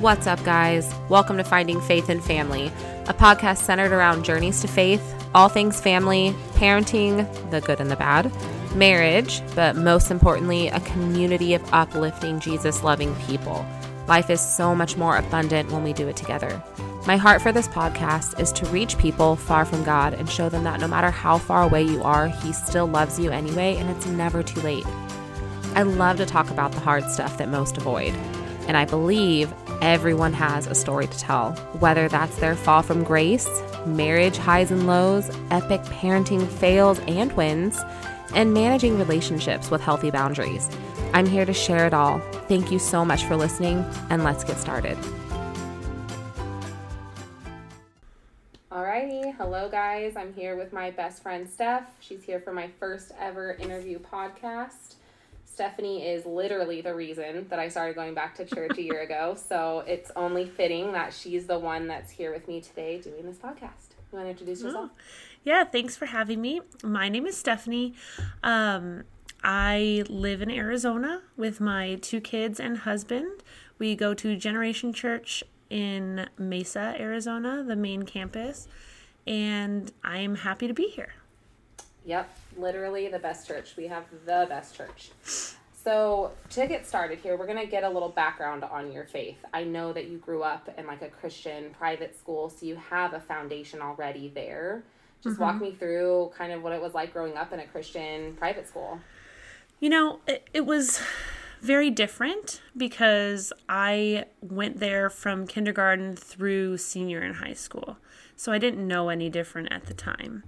What's up, guys? Welcome to Finding Faith in Family, a podcast centered around journeys to faith, all things family, parenting, the good and the bad, marriage, but most importantly, a community of uplifting, Jesus loving people. Life is so much more abundant when we do it together. My heart for this podcast is to reach people far from God and show them that no matter how far away you are, He still loves you anyway, and it's never too late. I love to talk about the hard stuff that most avoid. And I believe everyone has a story to tell, whether that's their fall from grace, marriage highs and lows, epic parenting fails and wins, and managing relationships with healthy boundaries. I'm here to share it all. Thank you so much for listening, and let's get started. Alrighty, hello guys. I'm here with my best friend Steph. She's here for my first ever interview podcast. Stephanie is literally the reason that I started going back to church a year ago. So it's only fitting that she's the one that's here with me today doing this podcast. You want to introduce yourself? Oh, yeah, thanks for having me. My name is Stephanie. Um, I live in Arizona with my two kids and husband. We go to Generation Church in Mesa, Arizona, the main campus, and I am happy to be here. Yep, literally the best church. We have the best church. So, to get started here, we're going to get a little background on your faith. I know that you grew up in like a Christian private school, so you have a foundation already there. Just mm-hmm. walk me through kind of what it was like growing up in a Christian private school. You know, it, it was very different because I went there from kindergarten through senior in high school. So I didn't know any different at the time.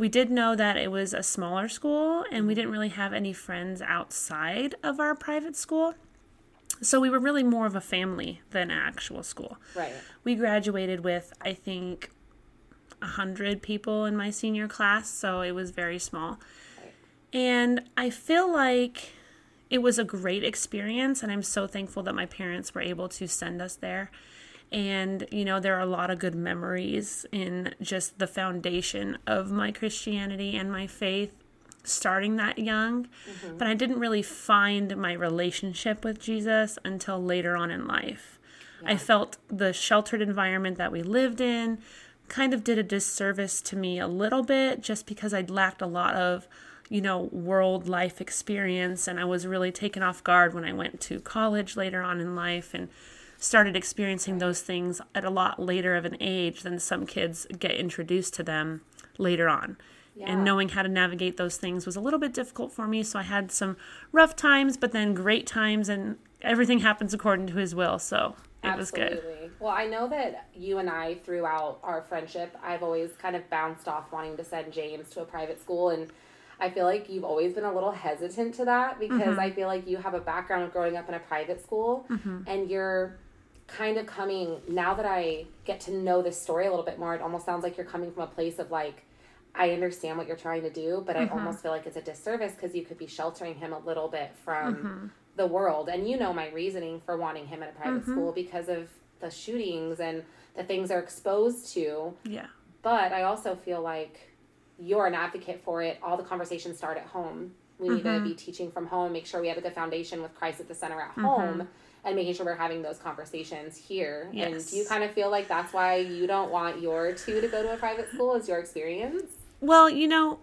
We did know that it was a smaller school and we didn't really have any friends outside of our private school. So we were really more of a family than an actual school. Right. We graduated with, I think, 100 people in my senior class, so it was very small. Right. And I feel like it was a great experience, and I'm so thankful that my parents were able to send us there. And, you know, there are a lot of good memories in just the foundation of my Christianity and my faith starting that young. Mm-hmm. But I didn't really find my relationship with Jesus until later on in life. Yeah. I felt the sheltered environment that we lived in kind of did a disservice to me a little bit just because I'd lacked a lot of you know, world life experience. And I was really taken off guard when I went to college later on in life and started experiencing those things at a lot later of an age than some kids get introduced to them later on. Yeah. And knowing how to navigate those things was a little bit difficult for me. So I had some rough times, but then great times, and everything happens according to His will. So it Absolutely. was good. Well, I know that you and I, throughout our friendship, I've always kind of bounced off wanting to send James to a private school. And I feel like you've always been a little hesitant to that because mm-hmm. I feel like you have a background of growing up in a private school mm-hmm. and you're kind of coming now that I get to know this story a little bit more, it almost sounds like you're coming from a place of like, I understand what you're trying to do, but mm-hmm. I almost feel like it's a disservice because you could be sheltering him a little bit from mm-hmm. the world. And you know my reasoning for wanting him at a private mm-hmm. school because of the shootings and the things they're exposed to. Yeah. But I also feel like you're an advocate for it. All the conversations start at home. We need to mm-hmm. be teaching from home, make sure we have a good foundation with Christ at the center at mm-hmm. home and making sure we're having those conversations here. Yes. And do you kind of feel like that's why you don't want your two to go to a private school? Is your experience? Well, you know,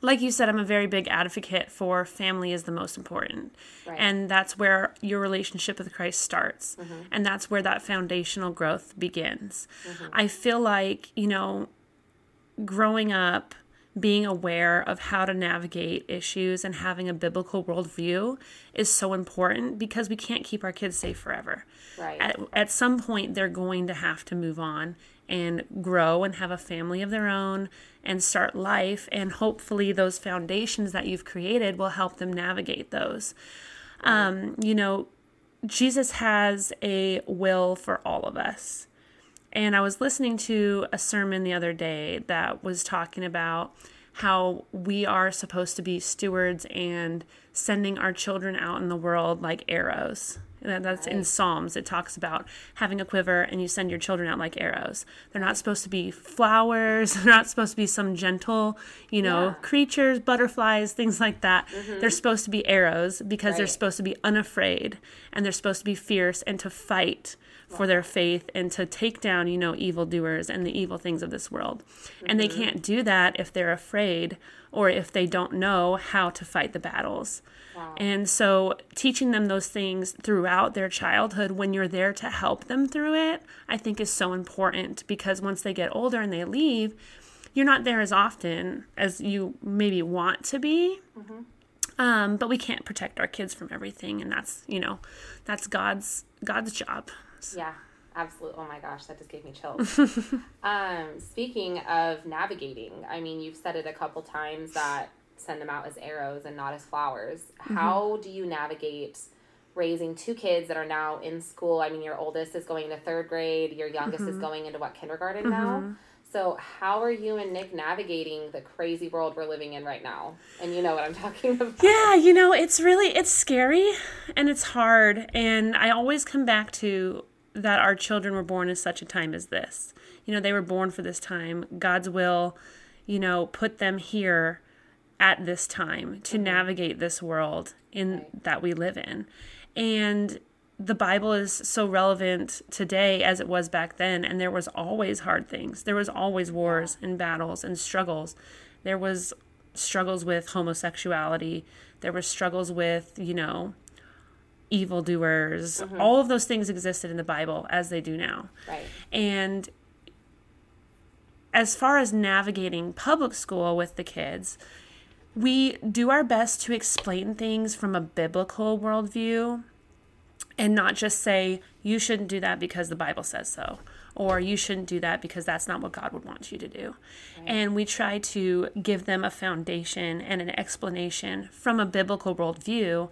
like you said, I'm a very big advocate for family is the most important. Right. And that's where your relationship with Christ starts. Mm-hmm. And that's where that foundational growth begins. Mm-hmm. I feel like, you know, growing up, being aware of how to navigate issues and having a biblical worldview is so important because we can't keep our kids safe forever. Right. At, at some point, they're going to have to move on and grow and have a family of their own and start life. And hopefully, those foundations that you've created will help them navigate those. Um, you know, Jesus has a will for all of us. And I was listening to a sermon the other day that was talking about how we are supposed to be stewards and sending our children out in the world like arrows. That's in Psalms. It talks about having a quiver and you send your children out like arrows. They're not supposed to be flowers. They're not supposed to be some gentle, you know, Yeah. creatures, butterflies, things like that. Mm-hmm. They're supposed to be arrows because they're supposed to be unafraid and they're supposed to be fierce and to fight for their faith and to take down, you know, evildoers and the evil things of this world. And they mm-hmm. can't do that if they're afraid or if they don't know how to fight the battles. And so, teaching them those things throughout their childhood when you're there to help them through it, I think is so important because once they get older and they leave, you're not there as often as you maybe want to be. Um, but we can't protect our kids from everything, and that's you know, that's God's God's job. Yeah, absolutely. Oh my gosh, that just gave me chills. um, speaking of navigating, I mean, you've said it a couple times that send them out as arrows and not as flowers. Mm-hmm. How do you navigate raising two kids that are now in school? I mean, your oldest is going into third grade, your youngest is mm-hmm. going into what, kindergarten mm-hmm. now? So, how are you and Nick navigating the crazy world we're living in right now? And you know what I'm talking about. Yeah, you know, it's really it's scary and it's hard and I always come back to that our children were born in such a time as this. You know, they were born for this time. God's will, you know, put them here at this time to mm-hmm. navigate this world in that we live in. And the Bible is so relevant today as it was back then and there was always hard things. There was always wars and battles and struggles. There was struggles with homosexuality. There were struggles with, you know, evildoers. Mm-hmm. All of those things existed in the Bible as they do now. Right. And as far as navigating public school with the kids, we do our best to explain things from a biblical worldview and not just say, you shouldn't do that because the Bible says so, or you shouldn't do that because that's not what God would want you to do. And we try to give them a foundation and an explanation from a biblical worldview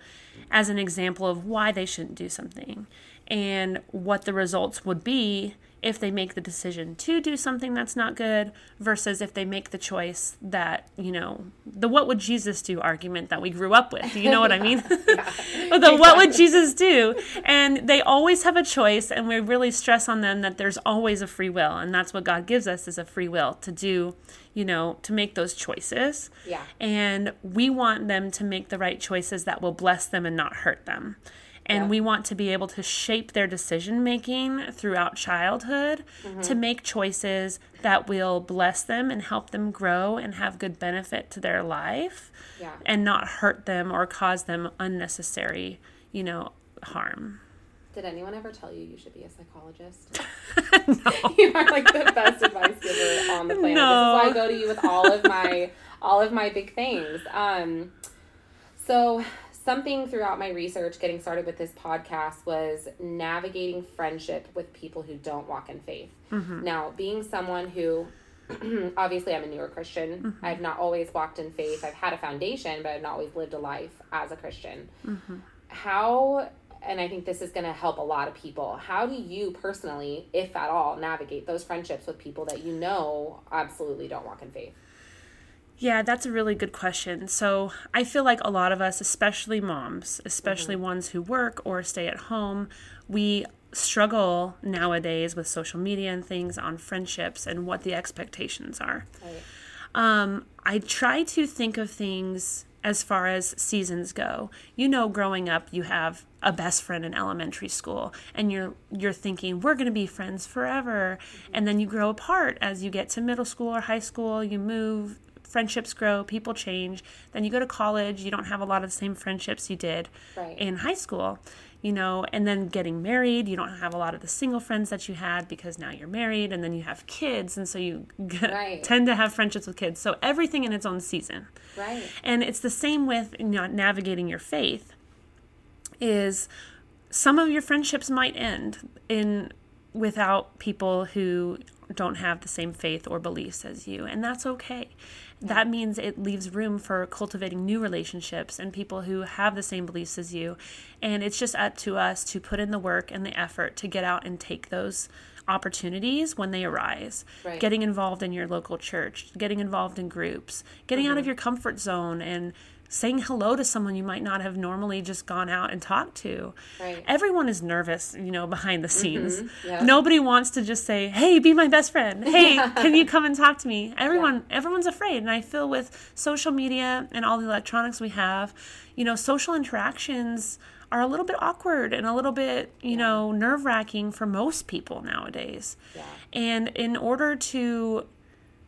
as an example of why they shouldn't do something and what the results would be if they make the decision to do something that's not good versus if they make the choice that, you know, the what would Jesus do argument that we grew up with. You know what I mean? the what would Jesus do? And they always have a choice and we really stress on them that there's always a free will and that's what God gives us is a free will to do, you know, to make those choices. Yeah. And we want them to make the right choices that will bless them and not hurt them. And Yeah. we want to be able to shape their decision making throughout childhood to make choices that will bless them and help them grow and have good benefit to their life Yeah. and not hurt them or cause them unnecessary, you know, harm. Did anyone ever tell you you should be a psychologist? you are like the best advice giver on the planet. No. This is why I go to you with all of my all of my big things. Um, so something throughout my research, getting started with this podcast, was navigating friendship with people who don't walk in faith. Mm-hmm. Now, being someone who obviously I'm a newer Christian. Mm-hmm. I've not always walked in faith. I've had a foundation, but I've not always lived a life as a Christian. Mm-hmm. How and I think this is going to help a lot of people. How do you personally, if at all, navigate those friendships with people that you know absolutely don't walk in faith? Yeah, that's a really good question. So, I feel like a lot of us, especially moms, especially ones who work or stay at home, we struggle nowadays with social media and things on friendships and what the expectations are. Right. Um, I try to think of things as far as seasons go. You know, growing up, you have a best friend in elementary school, and you're you're thinking we're going to be friends forever, and then you grow apart as you get to middle school or high school. You move, friendships grow, people change. Then you go to college, you don't have a lot of the same friendships you did Right. in high school. You know, and then getting married, you don't have a lot of the single friends that you had because now you're married, and then you have kids, and so you Right. tend to have friendships with kids. So everything in its own season. Right. And it's the same with you know, navigating your faith. Is some of your friendships might end in without people who don't have the same faith or beliefs as you, and that's okay. That means it leaves room for cultivating new relationships and people who have the same beliefs as you. And it's just up to us to put in the work and the effort to get out and take those opportunities when they arise. Right. Getting involved in your local church, getting involved in groups, getting out of mm-hmm. your comfort zone and saying hello to someone you might not have normally just gone out and talked to. Right. Everyone is nervous, you know, behind the mm-hmm. scenes. yeah. Nobody wants to just say, "Hey, be my best friend. Hey, can you come and talk to me?" Everyone everyone's afraid, and I feel with social media and all the electronics we have, you know, social interactions are a little bit awkward and a little bit, you know, nerve-wracking for most people nowadays. Yeah. And in order to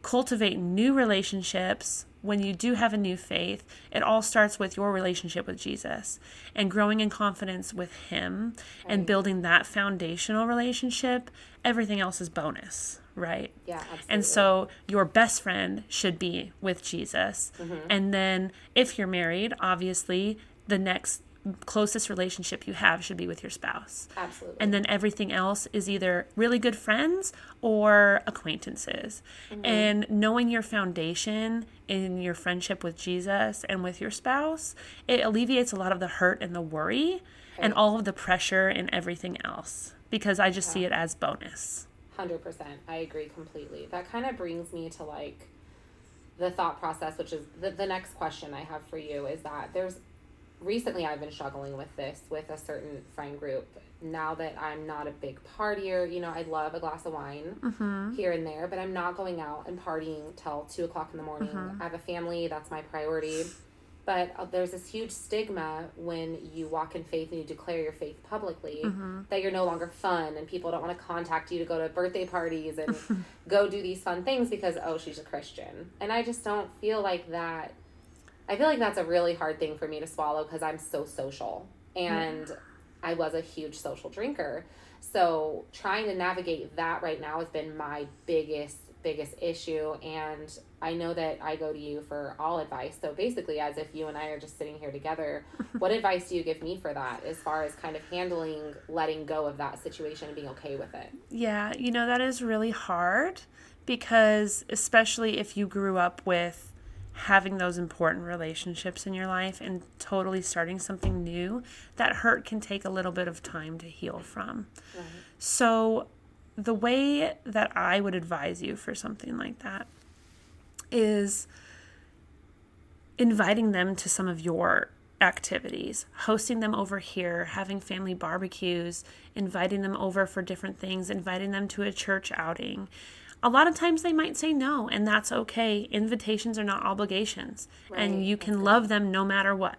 cultivate new relationships when you do have a new faith, it all starts with your relationship with Jesus and growing in confidence with Him and building that foundational relationship. Everything else is bonus, right? Yeah, absolutely. And so your best friend should be with Jesus. Mm-hmm. And then if you're married, obviously, the next closest relationship you have should be with your spouse. Absolutely. And then everything else is either really good friends or acquaintances. Mm-hmm. And knowing your foundation in your friendship with Jesus and with your spouse, it alleviates a lot of the hurt and the worry and all of the pressure and everything else because I just see it as bonus. Hundred percent. I agree completely. That kind of brings me to like the thought process, which is the, the next question I have for you is that there's recently I've been struggling with this with a certain friend group. Now that I'm not a big partier, you know, I love a glass of wine mm-hmm. here and there, but I'm not going out and partying till two o'clock in the morning. Mm-hmm. I have a family, that's my priority. But uh, there's this huge stigma when you walk in faith and you declare your faith publicly mm-hmm. that you're no longer fun and people don't want to contact you to go to birthday parties and go do these fun things because, oh, she's a Christian. And I just don't feel like that. I feel like that's a really hard thing for me to swallow because I'm so social and I was a huge social drinker. So trying to navigate that right now has been my biggest biggest issue and I know that I go to you for all advice. So basically as if you and I are just sitting here together, what advice do you give me for that as far as kind of handling letting go of that situation and being okay with it? Yeah, you know, that is really hard because, especially if you grew up with having those important relationships in your life and totally starting something new, that hurt can take a little bit of time to heal from. So, the way that I would advise you for something like that is inviting them to some of your activities, hosting them over here, having family barbecues, inviting them over for different things, inviting them to a church outing. A lot of times they might say no, and that's okay. Invitations are not obligations, Right, and you can love them no matter what.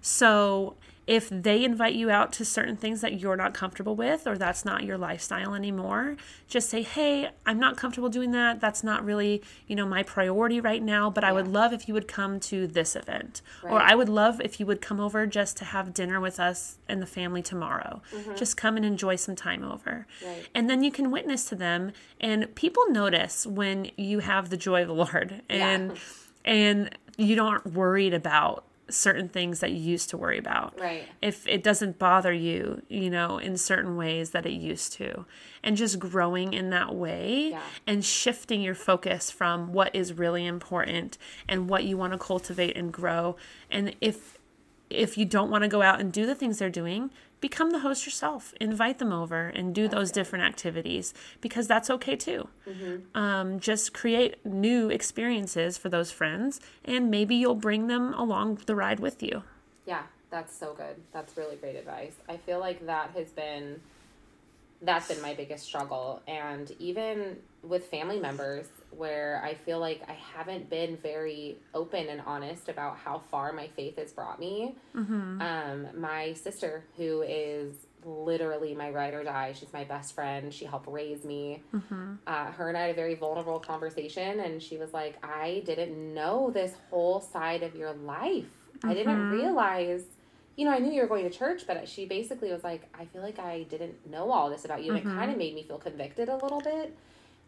So, if they invite you out to certain things that you're not comfortable with or that's not your lifestyle anymore, just say, "Hey, I'm not comfortable doing that. That's not really, you know, my priority right now, but I would love if you would come to this event." Or I would love if you would come over just to have dinner with us and the family tomorrow. Mm-hmm. Just come and enjoy some time over. Right. And then you can witness to them and people notice when you have the joy of the Lord and and you don't worried about certain things that you used to worry about Right. if it doesn't bother you, you know, in certain ways that it used to. And just growing in that way Yeah. and shifting your focus from what is really important and what you want to cultivate and grow. And if if you don't want to go out and do the things they're doing, become the host yourself. Invite them over and do those different activities because that's okay too. Um, just create new experiences for those friends, and maybe you'll bring them along the ride with you. Yeah, that's so good. That's really great advice. I feel like that has been that's been my biggest struggle and even with family members where I feel like I haven't been very open and honest about how far my faith has brought me. Um, my sister, who is literally my ride or die, she's my best friend. She helped raise me. Uh, her and I had a very vulnerable conversation, and she was like, I didn't know this whole side of your life. I didn't realize you know, I knew you were going to church, but she basically was like, I feel like I didn't know all this about you. And it kind of made me feel convicted a little bit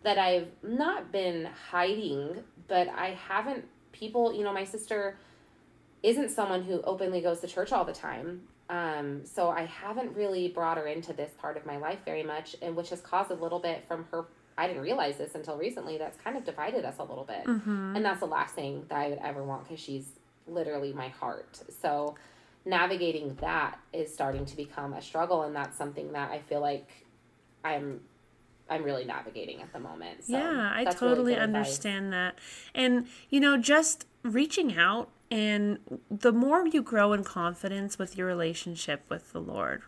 that I've not been hiding, but I haven't, people, you know, my sister isn't someone who openly goes to church all the time. Um, so I haven't really brought her into this part of my life very much, and which has caused a little bit from her. I didn't realize this until recently. That's kind of divided us a little bit, and that's the last thing that I would ever want because she's literally my heart. So navigating that is starting to become a struggle, and that's something that I feel like I'm I'm really navigating at the moment. So yeah, I that's really totally advice. understand that. And, you know, just reaching out And the more you grow in confidence with your relationship with the Lord,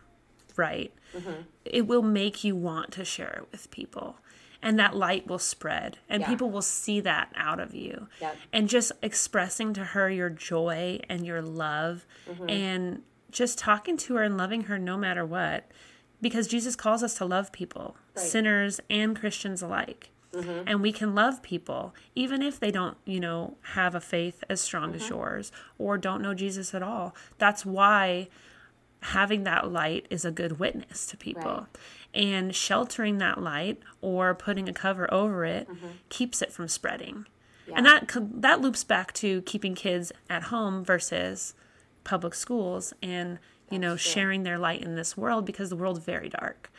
right, Mm-hmm. it will make you want to share it with people. And that light will spread, and Yeah. people will see that out of you. Yep. And just expressing to her your joy and your love, Mm-hmm. and just talking to her and loving her no matter what. Because Jesus calls us to love people, Right. Mm-hmm. sinners and Christians alike. And we can love people even if they don't, you know, have a faith as strong Mm-hmm. as yours or don't know Jesus at all. That's why having that light is a good witness to people. Right. And sheltering that light or putting a cover over it Mm-hmm. keeps it from spreading. And that that loops back to keeping kids at home versus public schools and you know sharing their light in this world because the world's very dark.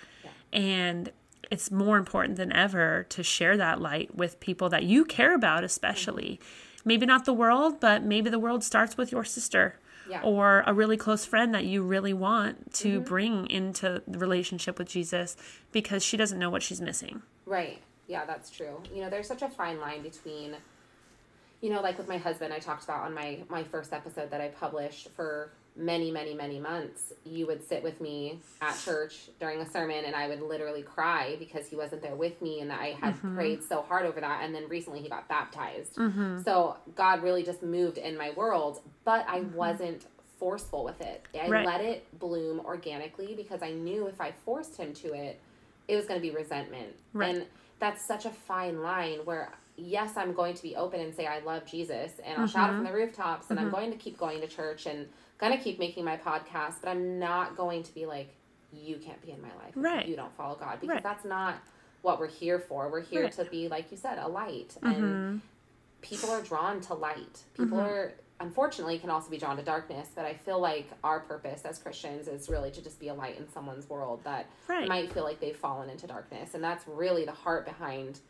And it's more important than ever to share that light with people that you care about especially. Mm-hmm. Maybe not the world, but maybe the world starts with your sister Yeah. or a really close friend that you really want to mm-hmm. bring into the relationship with Jesus because she doesn't know what she's missing. Right. Yeah, that's true. You know, there's such a fine line between you know, like with my husband I talked about on my my first episode that I published for many, many, many months, you would sit with me at church during a sermon and I would literally cry because he wasn't there with me and I had mm-hmm. prayed so hard over that and then recently he got baptized. Mm-hmm. So God really just moved in my world, but I mm-hmm. wasn't forceful with it. I Right. let it bloom organically because I knew if I forced him to it, it was going to be resentment. Right. And that's such a fine line where yes, I'm going to be open and say I love Jesus and I'll shout it from Mm-hmm. the rooftops and I'm going to keep going to church and to keep making my podcast, but I'm not going to be like you can't be in my life if Right. you don't follow God because Right. that's not what we're here for. We're here Right. Mm-hmm. to be like you said, a light and people are drawn to light. People are unfortunately can also be drawn to darkness, but I feel like our purpose as Christians is really to just be a light in someone's world that Right. might feel like they've fallen into darkness. And that's really the heart behind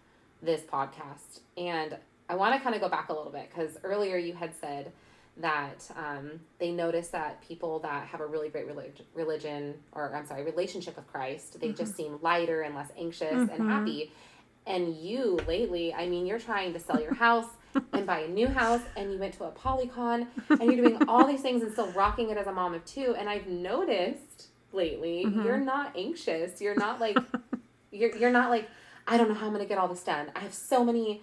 this podcast. And I want to kind of go back a little bit because earlier you had said that um, they notice that people that have a really great relig- religion, or I'm sorry, relationship with Christ, they just mm-hmm. seem lighter and less anxious and mm-hmm. happy. And you lately, I mean, you're trying to sell your house and buy a new house, and you went to a polycon, and you're doing all these things and still rocking it as a mom of two. And I've noticed lately, mm-hmm. you're not anxious. You're not like, you're, you're not like, I don't know how I'm going to get all this done. I have so many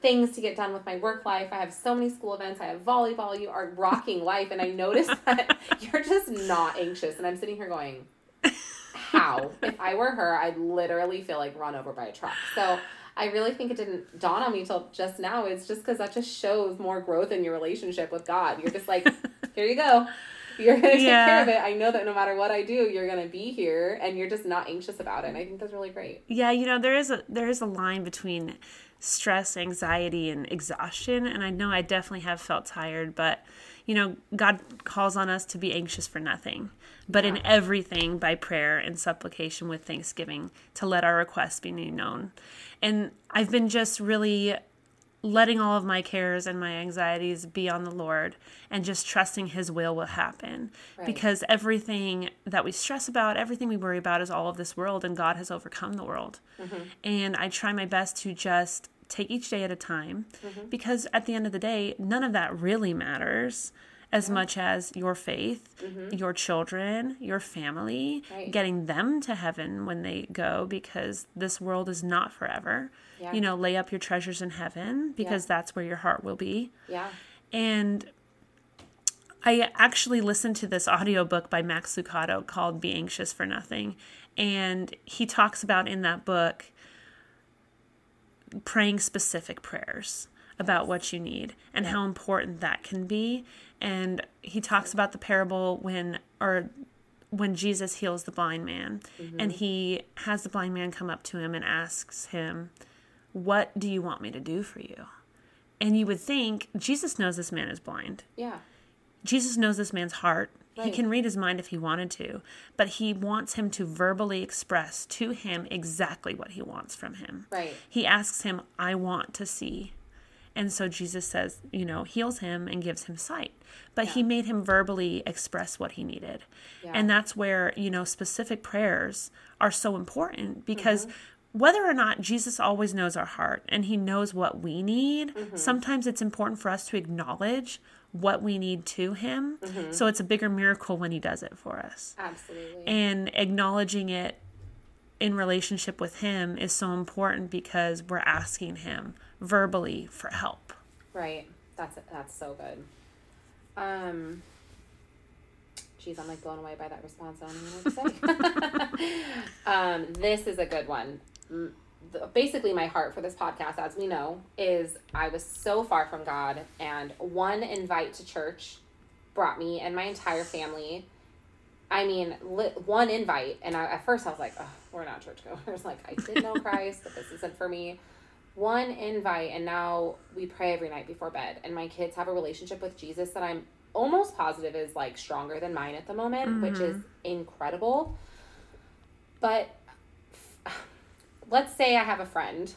things to get done with my work life. I have so many school events. I have volleyball. You are rocking life. And I notice that you're just not anxious. And I'm sitting here going, how? if I were her, I'd literally feel like run over by a truck. So I really think it didn't dawn on me till just now. It's just because that just shows more growth in your relationship with God. You're just like, here you go. You're gonna take care of it. I know that no matter what I do, you're gonna be here, and you're just not anxious about it. And I think that's really great. Yeah, you know, there is a there is a line between stress, anxiety, and exhaustion, and I know I definitely have felt tired, but you know, God calls on us to be anxious for nothing, but in everything by prayer and supplication with thanksgiving to let our requests be known. And I've been just really letting all of my cares and my anxieties be on the Lord and just trusting His will will happen. Right. Because everything that we stress about, everything we worry about is all of this world, and God has overcome the world. Mm-hmm. And I try my best to just take each day at a time mm-hmm. because at the end of the day, none of that really matters. As much as your faith, mm-hmm. your children, your family, Right. getting them to heaven when they go, because this world is not forever Yeah. you know, lay up your treasures in heaven because that's where your heart will be. Yeah. And I actually listened to this audiobook by Max Lucado called Be Anxious for Nothing. And he talks about in that book praying specific prayers about what you need and how important that can be. And he talks about the parable when, or when Jesus heals the blind man, mm-hmm. and he has the blind man come up to him and asks him, What do you want me to do for you? And you would think Jesus knows this man is blind. Yeah. Jesus knows this man's heart. He can read his mind if he wanted to, but he wants him to verbally express to him exactly what he wants from him. Right. He asks him, I want to see. And so Jesus says, you know, heals him and gives him sight. But he made him verbally express what he needed. Yeah. And that's where, you know, specific prayers are so important because Mm-hmm. Whether or not Jesus always knows our heart and he knows what we need, Mm-hmm. sometimes it's important for us to acknowledge what we need to him. So it's a bigger miracle when he does it for us. Absolutely. And acknowledging it in relationship with him is so important because we're asking him verbally for help. Right. That's that's so good. Um. Geez, I'm like blown away by that response. I don't even know what to say. um, this is a good one. The- Basically, my heart for this podcast, as we know, is I was so far from God, and one invite to church brought me and my entire family. I mean, one invite, and I, at first I was like, oh, "We're not churchgoers." Like, I did know Christ, but this isn't for me one invite and now we pray every night before bed and my kids have a relationship with jesus that i'm almost positive is like stronger than mine at the moment which is mm-hmm. incredible but let's say i have a friend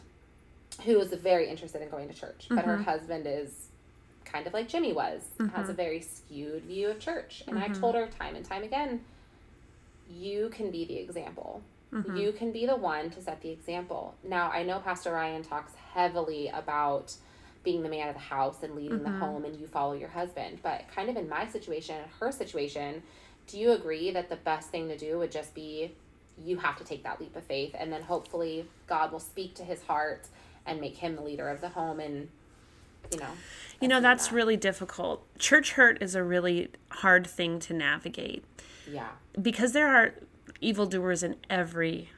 who is very interested in going to church but her mm-hmm. husband is kind of like jimmy was has a mm-hmm. very skewed view of church. And i've mm-hmm. told her time and time again you can be the example. You can be the one to set the example. Now, I know Pastor Ryan talks heavily about being the man of the house and leading the home and you follow your husband. But kind of in my situation, and her situation, do you agree that the best thing to do would just be you have to take that leap of faith and then hopefully God will speak to his heart and make him the leader of the home and you know. You know, that's that. really difficult. Church hurt is a really hard thing to navigate yeah. because there are evildoers in every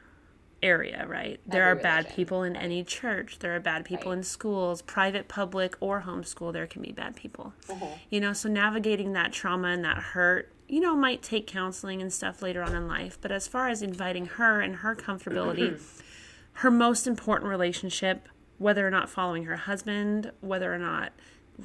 area, right? There are Every bad religion, people in any church. There are bad people Right. in schools, private, public, or homeschool. There can be bad people. Uh-huh. You know, so navigating that trauma and that hurt, you know, might take counseling and stuff later on in life. But as far as inviting her and her comfortability, her most important relationship, whether or not following her husband, whether or not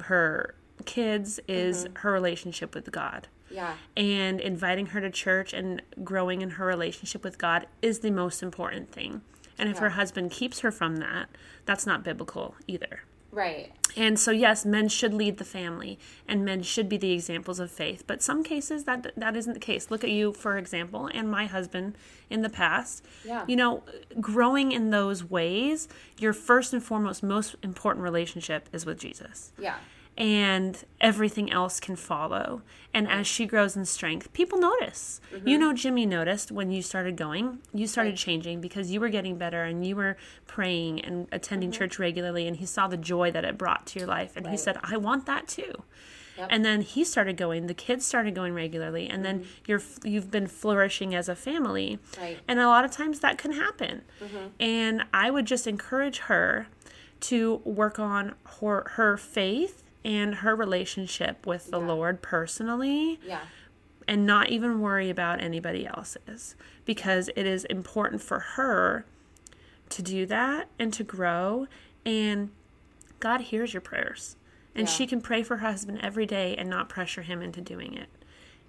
her kids, is Mm-hmm. her relationship with God Yeah. and inviting her to church and growing in her relationship with God is the most important thing. And if her husband keeps her from that, that's not biblical either. Right. And so yes, men should lead the family and men should be the examples of faith, but some cases that that isn't the case. Look at you for example and my husband in the past. Yeah. You know, growing in those ways, your first and foremost most important relationship is with Jesus Yeah. And everything else can follow. And as she grows in strength, people notice. Mm-hmm. You know, Jimmy noticed when you started going, you started changing because you were getting better and you were praying and attending mm-hmm. church regularly, and he saw the joy that it brought to your life. And he said, I want that too. Yep. And then he started going. The kids started going regularly, and then mm-hmm. you're you've been flourishing as a family. Right. And a lot of times that can happen. Mm-hmm. And I would just encourage her to work on her her faith and her relationship with the Yeah. Lord personally Yeah. and not even worry about anybody else's because it is important for her to do that and to grow and God hears your prayers and Yeah. she can pray for her husband every day and not pressure him into doing it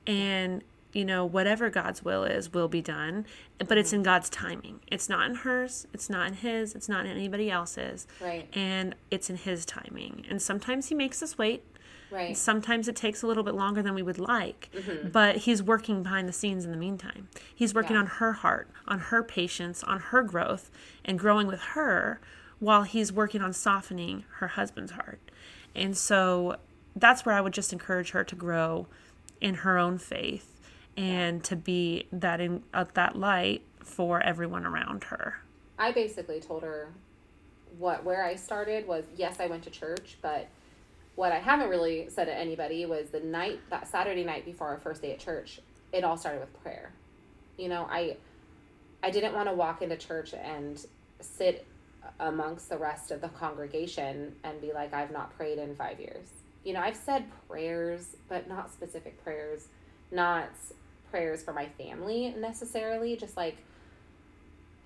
and you know whatever God's will is will be done but it's in mm-hmm. God's timing it's not in hers it's not in his it's not in anybody else's Right. and it's in his timing and sometimes he makes us wait Right. Sometimes it takes a little bit longer than we would like, mm-hmm. but he's working behind the scenes in the meantime. He's working Yeah. on her heart, on her patience, on her growth, and growing with her while he's working on softening her husband's heart. And so that's where I would just encourage her to grow in her own faith and to be that in uh, that light for everyone around her. I basically told her what where I started was yes, I went to church, but what I haven't really said to anybody was the night that Saturday night before our first day at church, it all started with prayer. You know, I I didn't want to walk into church and sit amongst the rest of the congregation and be like I've not prayed in 5 years. You know, I've said prayers, but not specific prayers, not prayers for my family necessarily, just like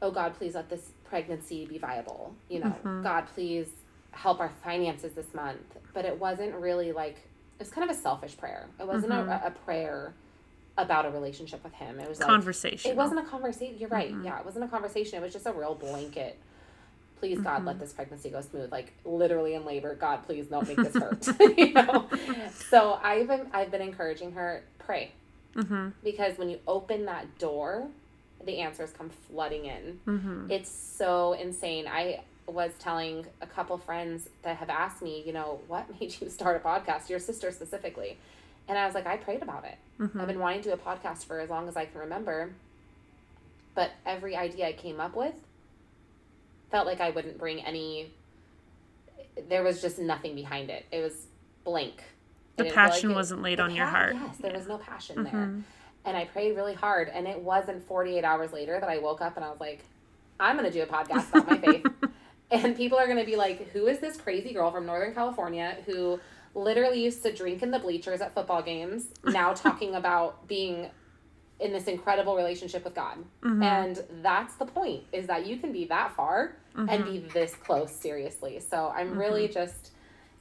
oh God, please let this pregnancy be viable. You know, mm-hmm. God, please help our finances this month. But it wasn't really like, it was kind of a selfish prayer. It wasn't a, mm-hmm. a prayer about a relationship with Him. It was like, Conversation. it wasn't a conversation. You're right. Mm-hmm. Yeah, it wasn't a conversation. It was just a real blanket. Please, God, let this pregnancy go smooth. Like literally in labor, God, please don't make this hurt. you know. So I've been I've been encouraging her pray because when you open that door, the answers come flooding in. It's so insane. I was telling a couple friends that have asked me, you know, what made you start a podcast, your sister specifically. And I was like, I prayed about it. Mm-hmm. I've been wanting to do a podcast for as long as I can remember. But every idea I came up with felt like I wouldn't bring any, there was just nothing behind it. It was blank. The I like passion it- wasn't laid on your heart. Yes, there was no passion there. Mhm. And I prayed really hard. And it wasn't 48 hours later that I woke up and I was like, I'm going to do a podcast about my faith. And people are going to be like, who is this crazy girl from Northern California who literally used to drink in the bleachers at football games, now talking about being in this incredible relationship with God? Mm-hmm. And that's the point is that you can be that far and be this close, seriously. So I'm Mm-hmm. really just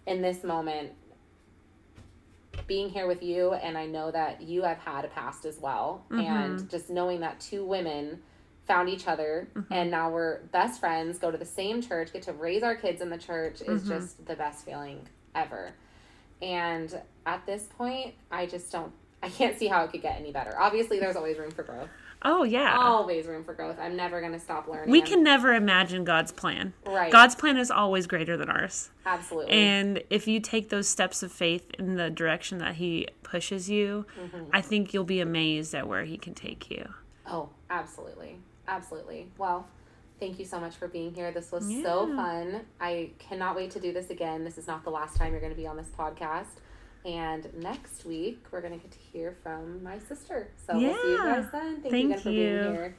in this moment being here with you and I know that you have had a past as well Mm-hmm. and just knowing that two women found each other Mm-hmm. and now we're best friends go to the same church get to raise our kids in the church is Mm-hmm. just the best feeling ever and at this point I just don't I can't see how it could get any better obviously there's always room for growth Oh yeah. always room for growth I'm never going to stop learning we can never imagine God's plan. right God's plan is always greater than ours. absolutely And if you take those steps of faith in the direction that He pushes you, Mm-hmm. I think you'll be amazed at where He can take you. Oh, absolutely. Absolutely. Well, thank you so much for being here. This was so fun. I cannot wait to do this again. This is not the last time you're going to be on this podcast. And next week, we're going to get to hear from my sister. So we'll see you guys then. Thank, you Thank again for you. being here.